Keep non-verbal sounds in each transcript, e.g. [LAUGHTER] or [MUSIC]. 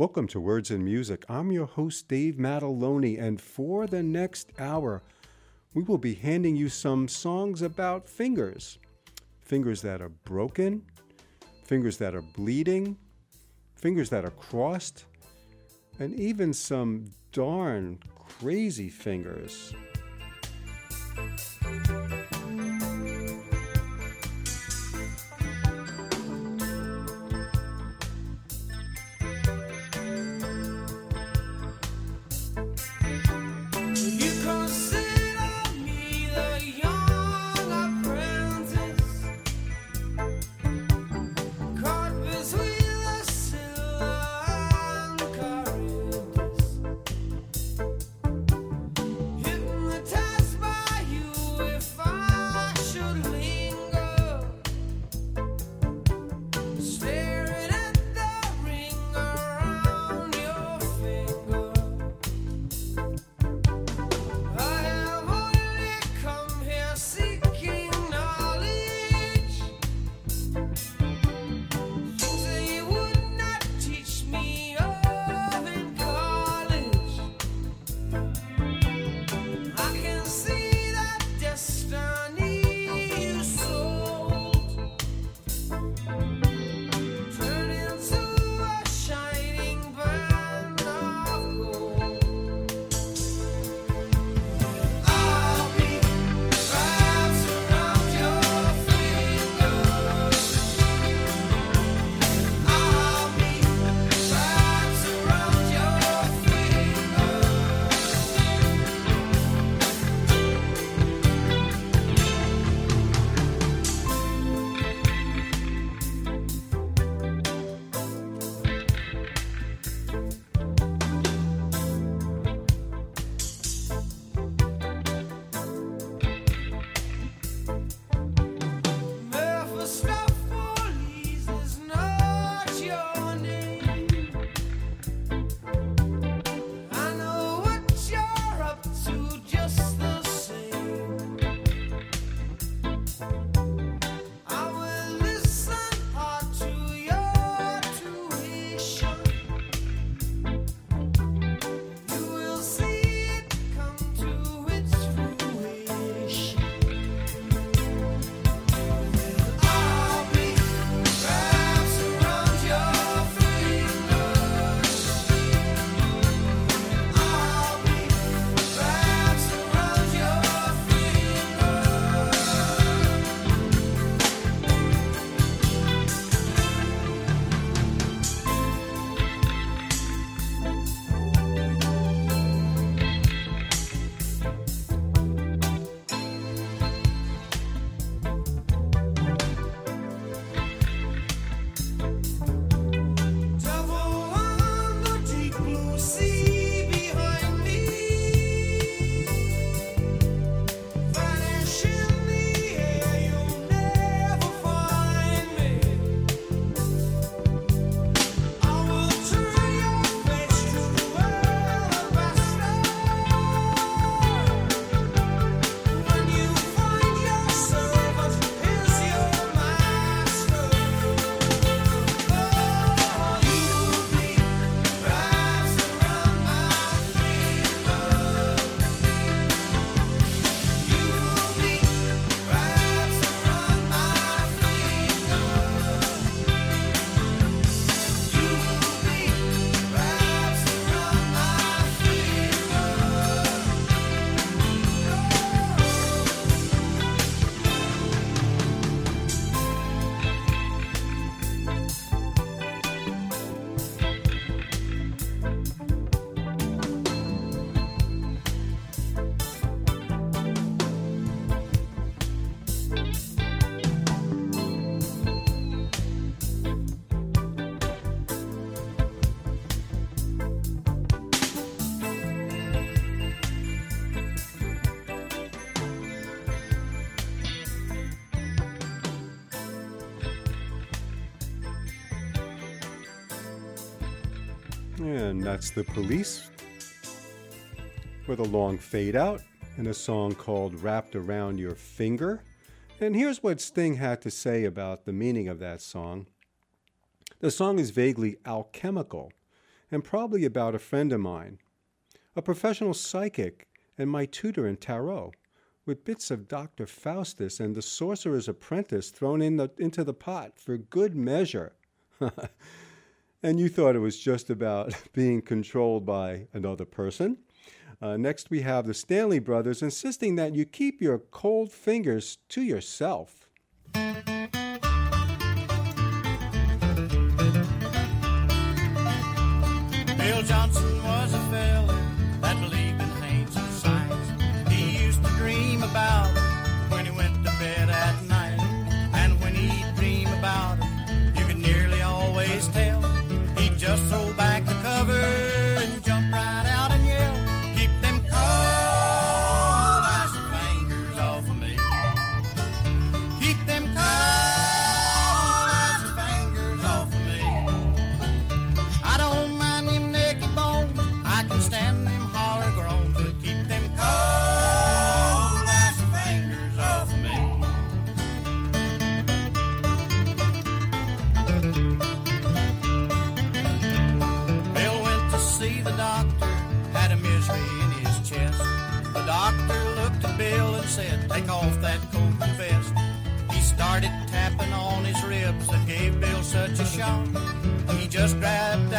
Welcome to Words and Music. I'm your host, Dave Mataloni, and for the next hour, we will be handing you some songs about fingers. Fingers that are broken, fingers that are bleeding, fingers that are crossed, and even some darn crazy fingers. That's the police with a long fade out and a song called Wrapped Around Your Finger. And here's what Sting had to say about the meaning of that song. The song is vaguely alchemical and probably about a friend of mine, a professional psychic and my tutor in tarot, with bits of Dr. Faustus and the sorcerer's apprentice thrown in the, into the pot for good measure. [LAUGHS] and you thought it was just about [LAUGHS] being controlled by another person. Uh, next, we have the Stanley brothers insisting that you keep your cold fingers to yourself. Bill Johnson. down. He just grabbed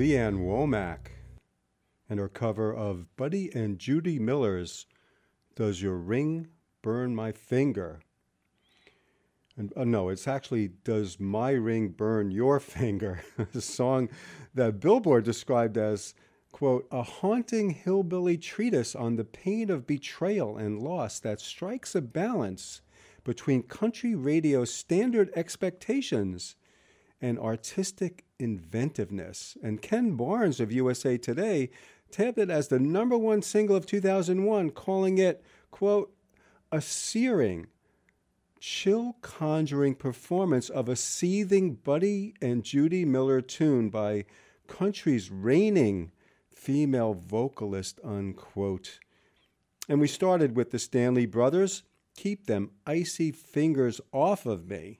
Lee Ann Womack and her cover of Buddy and Julie Miller's Does Your Ring Burn My Finger? And, uh, no, it's actually Does My Ring Burn Your [LAUGHS] Finger? a song that Billboard described as, quote, a haunting hillbilly treatise on the pain of betrayal and loss that strikes a balance between country radio's standard expectations and artistic inventiveness. And Ken Barnes of USA Today tabbed it as the number one single of 2001, calling it, quote, a searing, chill conjuring performance of a seething Buddy and Julie Miller tune by country's reigning female vocalist, unquote. And we started with the Stanley Brothers, Keep Them Icy Fingers Off of Me.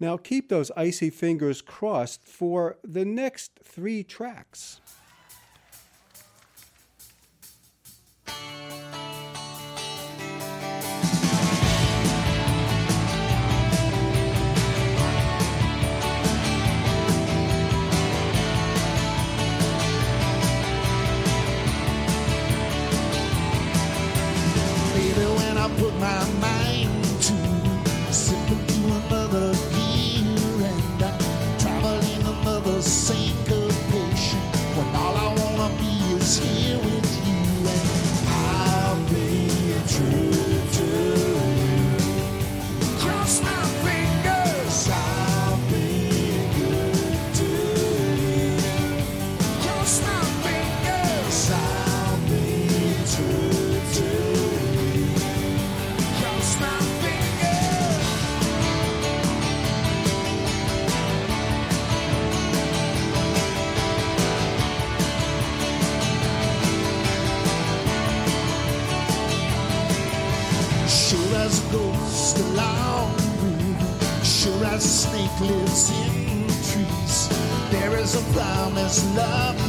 Now keep those icy fingers crossed for the next three tracks. Put my promise love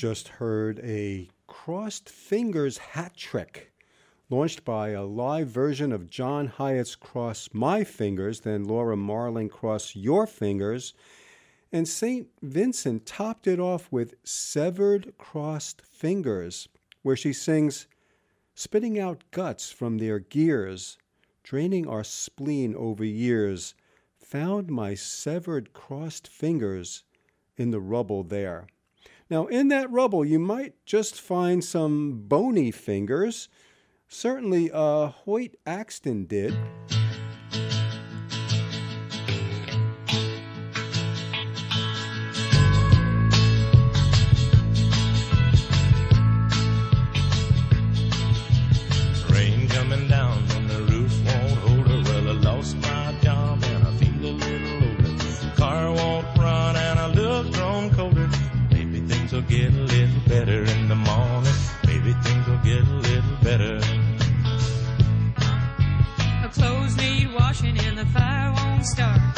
just heard a crossed fingers hat trick launched by a live version of John Hiatt's Cross My Fingers, then Laura Marling Cross Your Fingers. And St. Vincent topped it off with Severed Crossed Fingers, where she sings, Spitting out guts from their gears, draining our spleen over years, found my severed crossed fingers in the rubble there. Now, in that rubble, you might just find some bony fingers. Certainly, uh, Hoyt Axton did. get a little better in the morning. Maybe things will get a little better. Her clothes need washing and the fire won't start.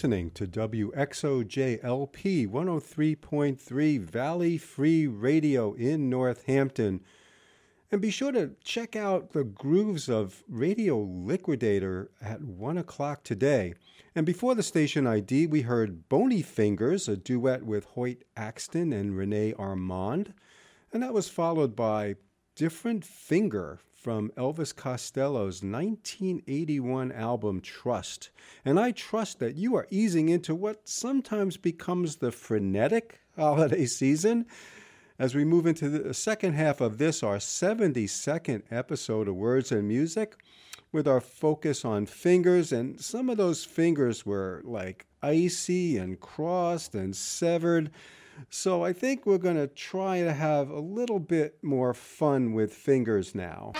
listening to WXOJLP 103.3 Valley Free Radio in Northampton. And be sure to check out the grooves of Radio Liquidator at 1 o'clock today. And before the station ID, we heard Bony Fingers, a duet with Hoyt Axton and Renee Armand. And that was followed by Different Finger from Elvis Costello's 1981 album Trust. And I trust that you are easing into what sometimes becomes the frenetic holiday [LAUGHS] season. As we move into the second half of this, our 72nd episode of Words and Music, with our focus on fingers, and some of those fingers were like icy and crossed and severed. So I think we're going to try to have a little bit more fun with fingers now.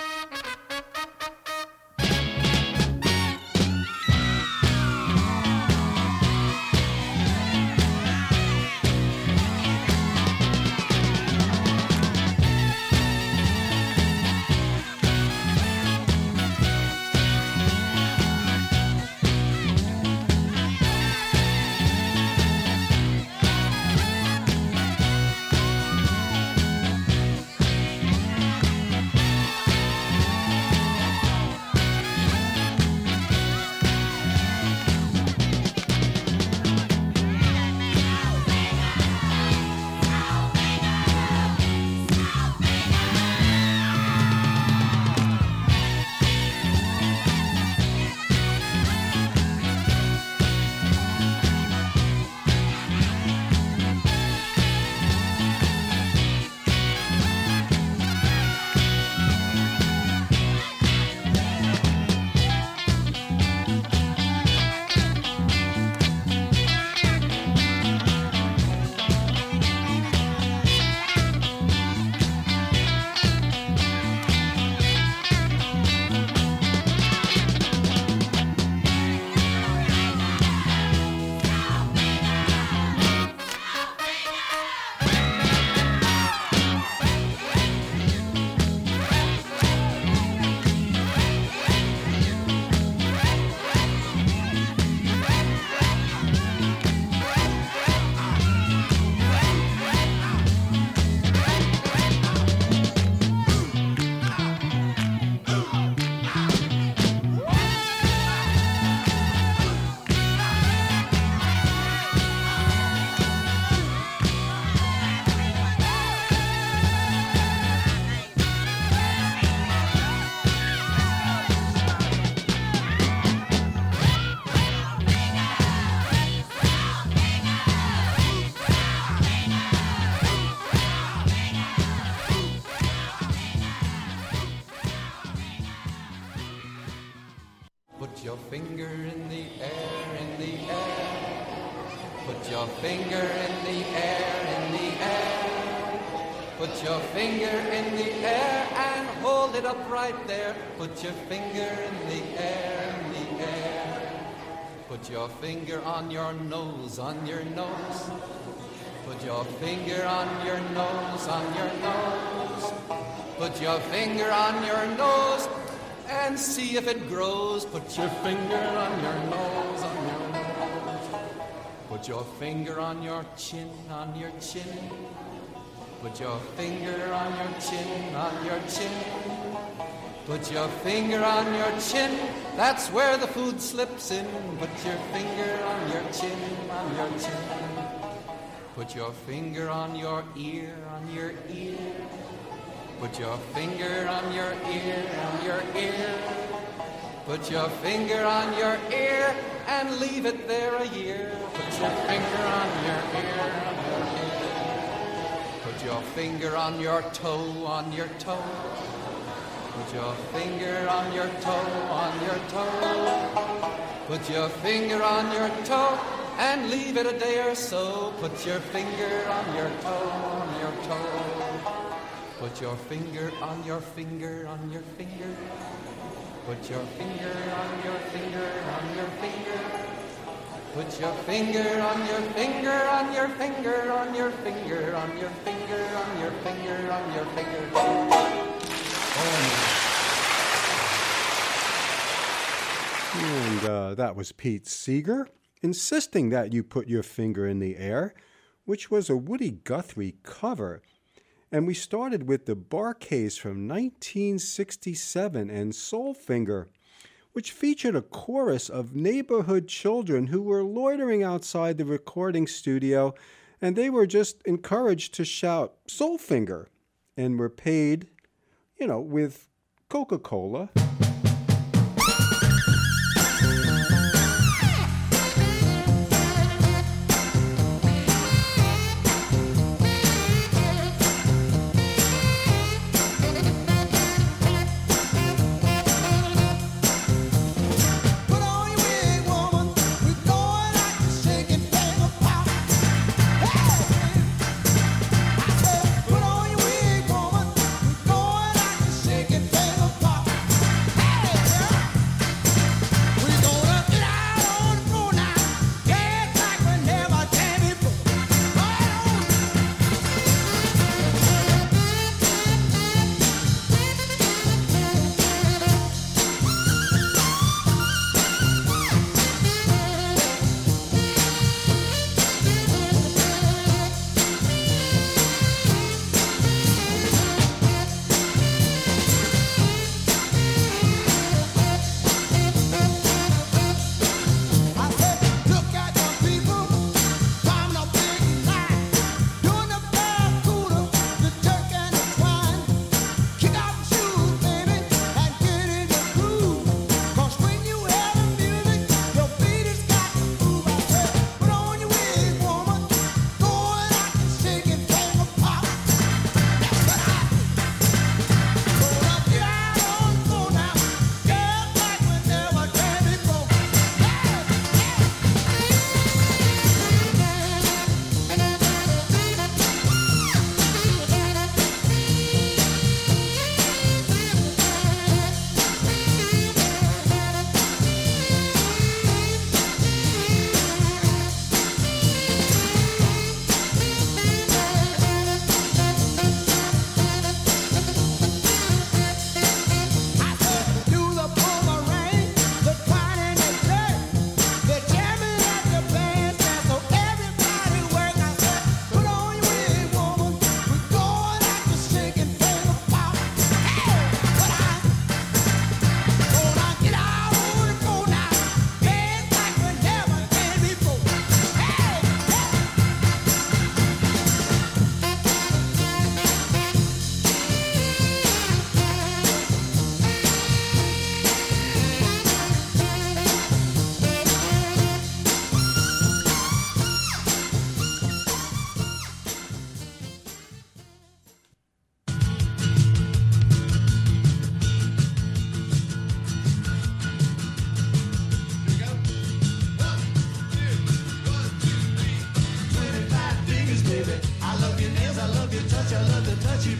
Put your finger in the air, in the air. Put your finger on your nose, on your nose. Put your finger on your nose, on your nose. Put your finger on your nose and see if it grows. Put your finger on your nose, on your nose. Put your finger on your chin, on your chin. Put your finger on your chin, on your chin. Put your finger on your chin, that's where the food slips in. Put your finger on your chin, on your chin. Put your finger on your ear, on your ear. Put your finger on your ear, on your ear. Put your finger on your ear and leave it there a year. Put your finger on your ear. Put your finger on your toe, on your toe. Put your finger on your toe, on your toe. Put your finger on your toe and leave it a day or so. Put your finger on your toe, on your toe. Put your finger on your finger, on your finger. Put your finger on your finger, on your finger. Put your finger on your finger, on your finger, on your finger, on your finger, on your finger, on your finger. And uh, that was Pete Seeger insisting that you put your finger in the air, which was a Woody Guthrie cover. And we started with the Bar-Kays from 1967 and Soul Finger, which featured a chorus of neighborhood children who were loitering outside the recording studio and they were just encouraged to shout Soul Finger and were paid, you know, with Coca Cola. love your touch, I love the touch you.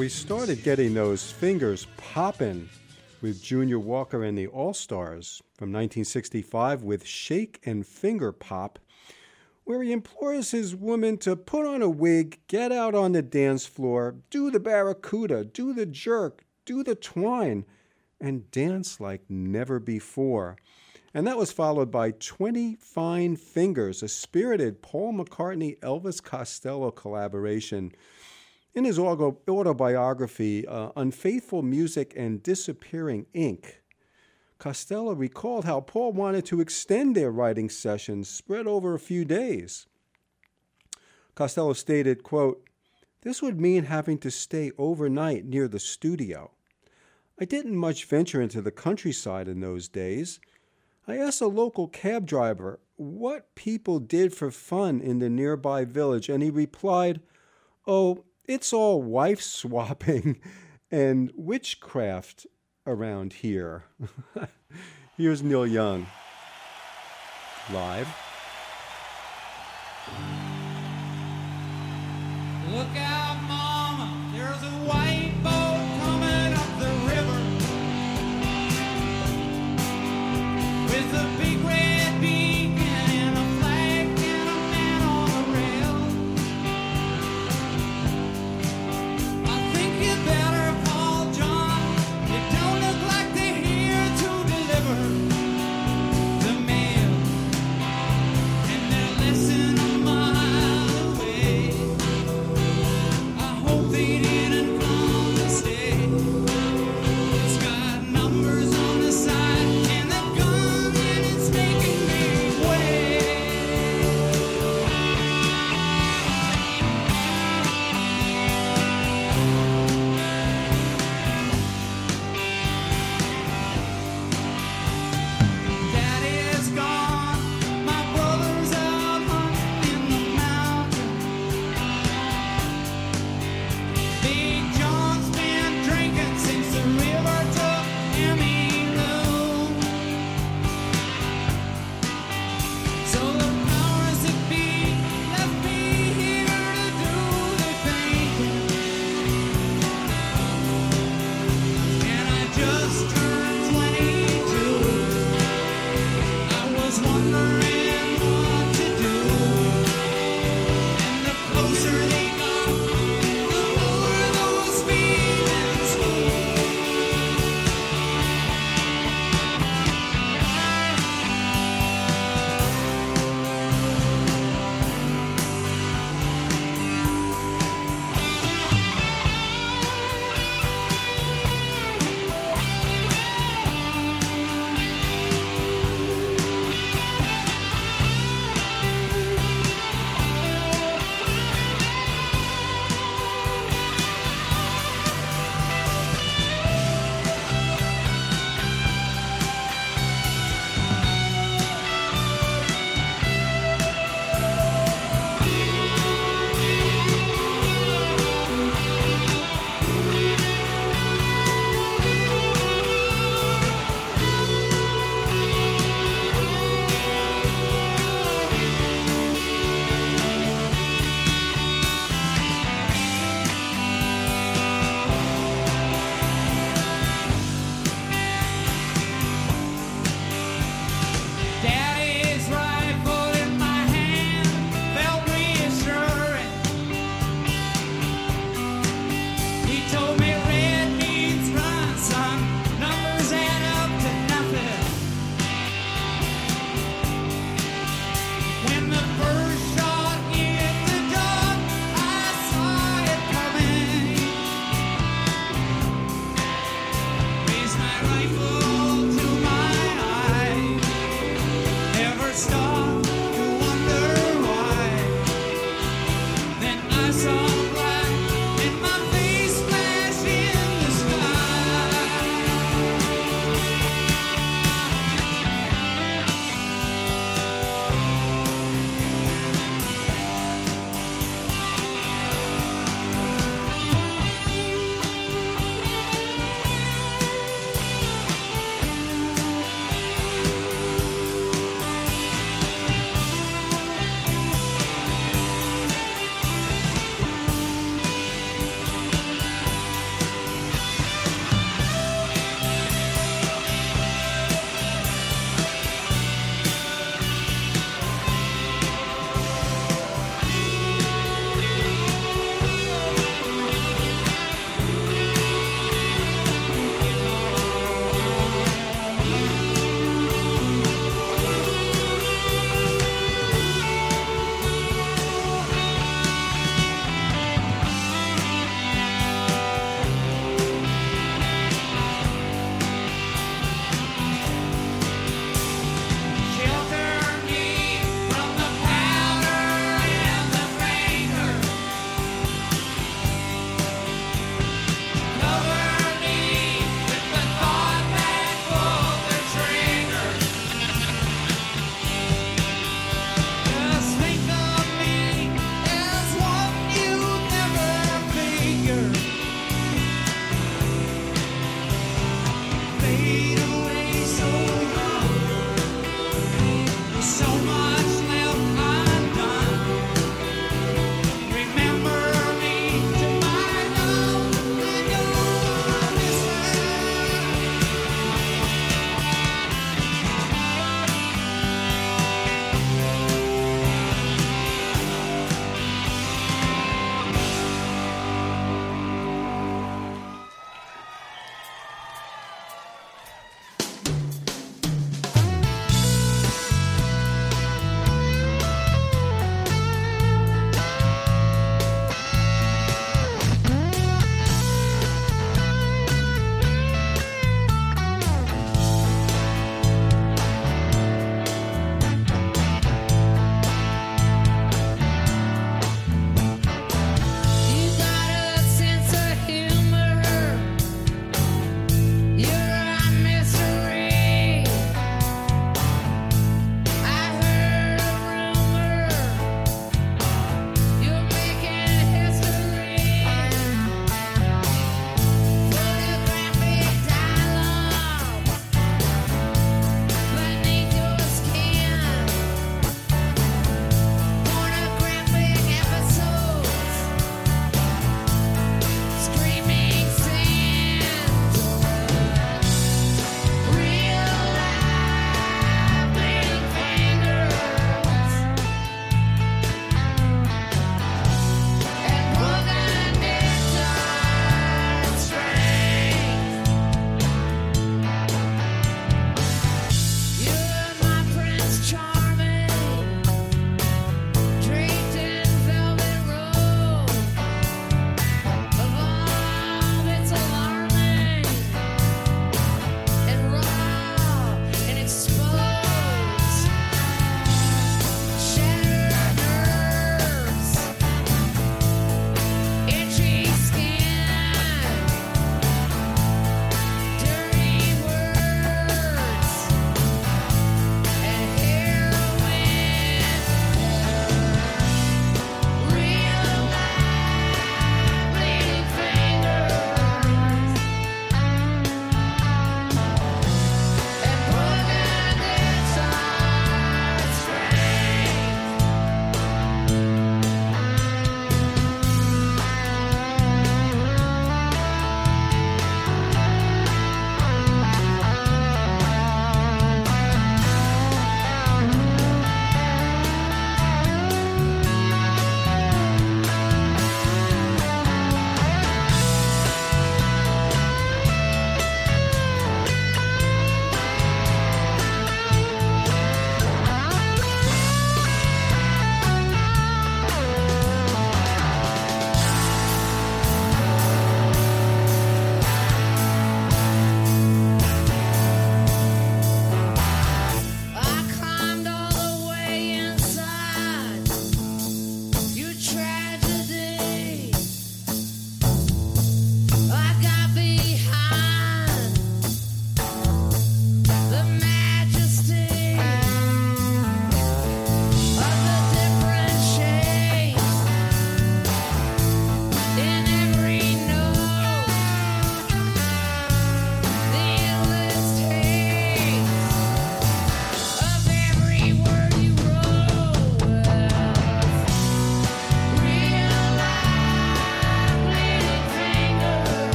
we started getting those fingers popping with Junior Walker and the All Stars from 1965 with Shake and Finger Pop, where he implores his woman to put on a wig, get out on the dance floor, do the barracuda, do the jerk, do the twine, and dance like never before. And that was followed by 20 Fine Fingers, a spirited Paul McCartney Elvis Costello collaboration in his autobiography, uh, Unfaithful Music and Disappearing Ink, Costello recalled how Paul wanted to extend their writing sessions spread over a few days. Costello stated, quote, This would mean having to stay overnight near the studio. I didn't much venture into the countryside in those days. I asked a local cab driver what people did for fun in the nearby village, and he replied, Oh, it's all wife swapping [LAUGHS] and witchcraft around here. [LAUGHS] Here's Neil Young live. Look out!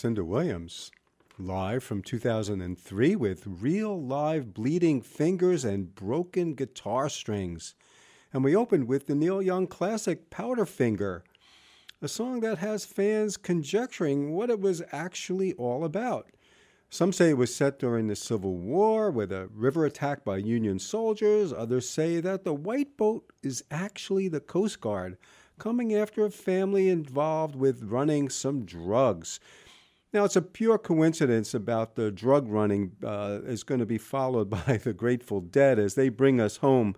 Lucinda Williams, live from 2003 with real live bleeding fingers and broken guitar strings. And we opened with the Neil Young classic Powderfinger, a song that has fans conjecturing what it was actually all about. Some say it was set during the Civil War with a river attack by Union soldiers. Others say that the White Boat is actually the Coast Guard coming after a family involved with running some drugs. Now, it's a pure coincidence about the drug running uh, is going to be followed [LAUGHS] by the Grateful Dead as they bring us home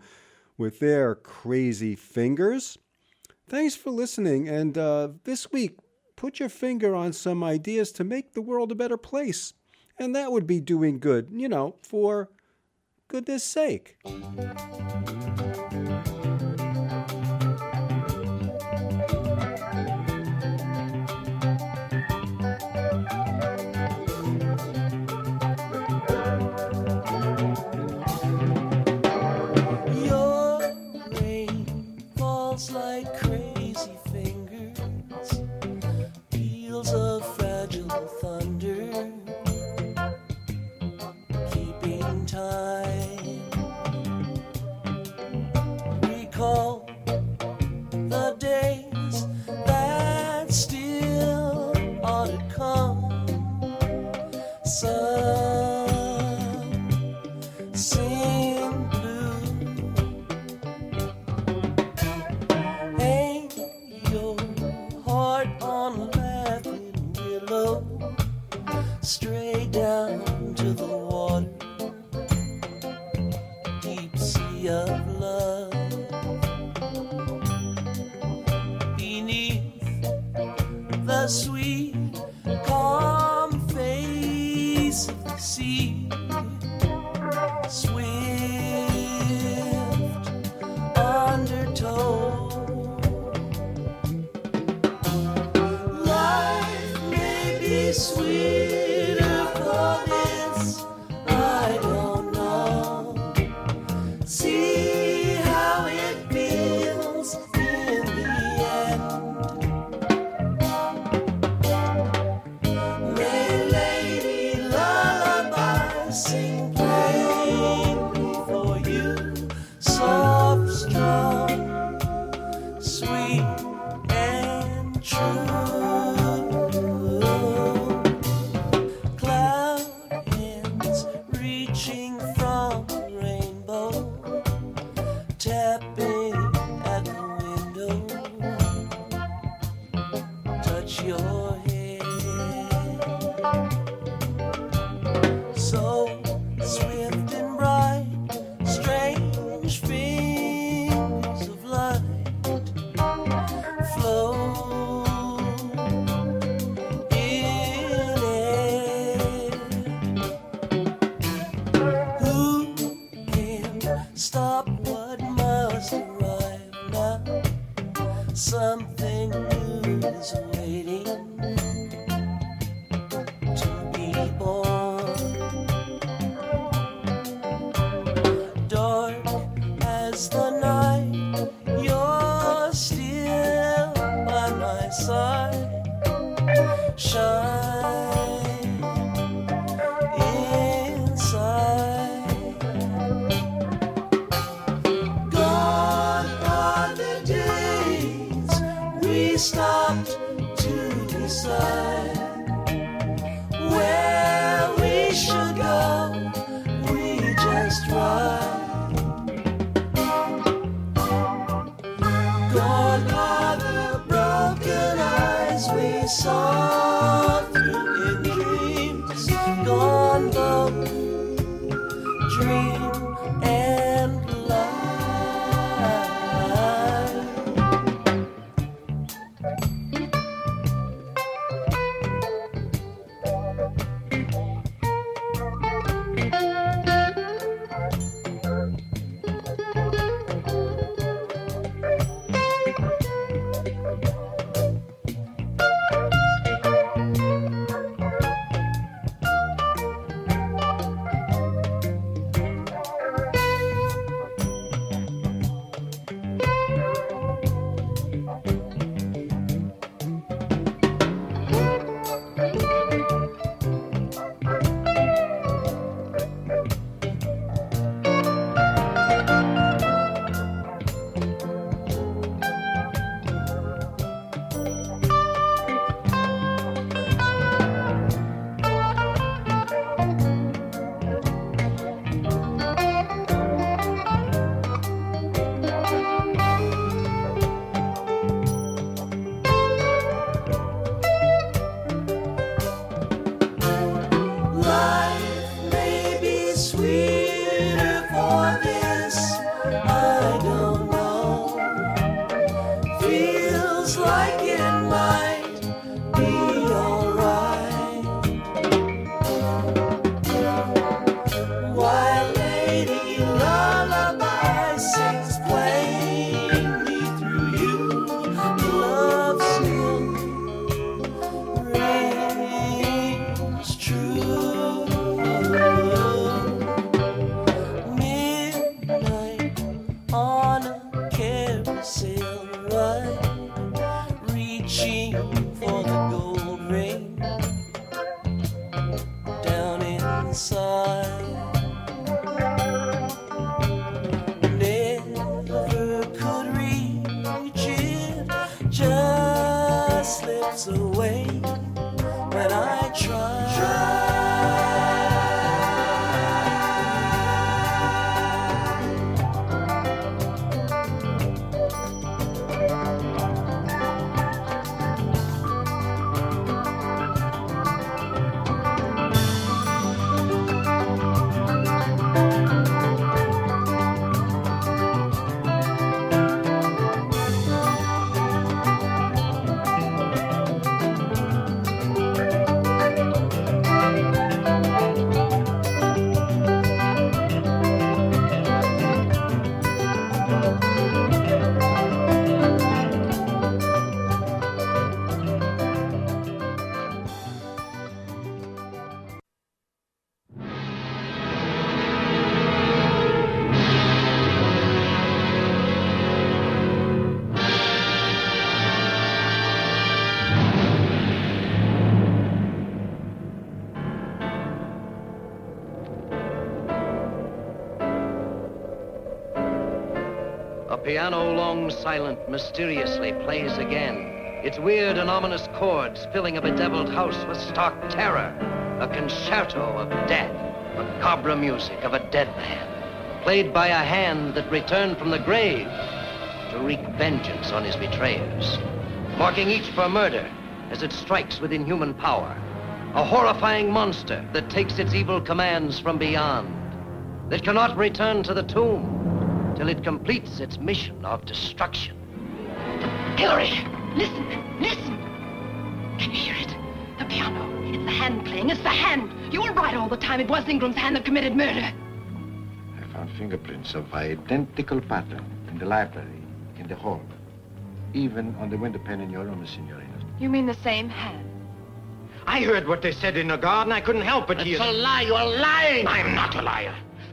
with their crazy fingers. Thanks for listening, and uh, this week, put your finger on some ideas to make the world a better place. And that would be doing good, you know, for goodness sake. Piano long silent mysteriously plays again. Its weird and ominous chords filling a bedeviled house with stark terror. A concerto of death, macabre music of a dead man, played by a hand that returned from the grave to wreak vengeance on his betrayers, marking each for murder as it strikes within human power. A horrifying monster that takes its evil commands from beyond, that cannot return to the tomb till it completes its mission of destruction. Hillary, listen, listen. Can you hear it? The piano. It's the hand playing. It's the hand. You were right all the time. It was Ingram's hand that committed murder. I found fingerprints of identical pattern in the library, in the hall, even on the window pane in your room, Signorina. You mean the same hand? I heard what they said in the garden. I couldn't help but It's hear. It's a lie. You're lying. I'm not a liar.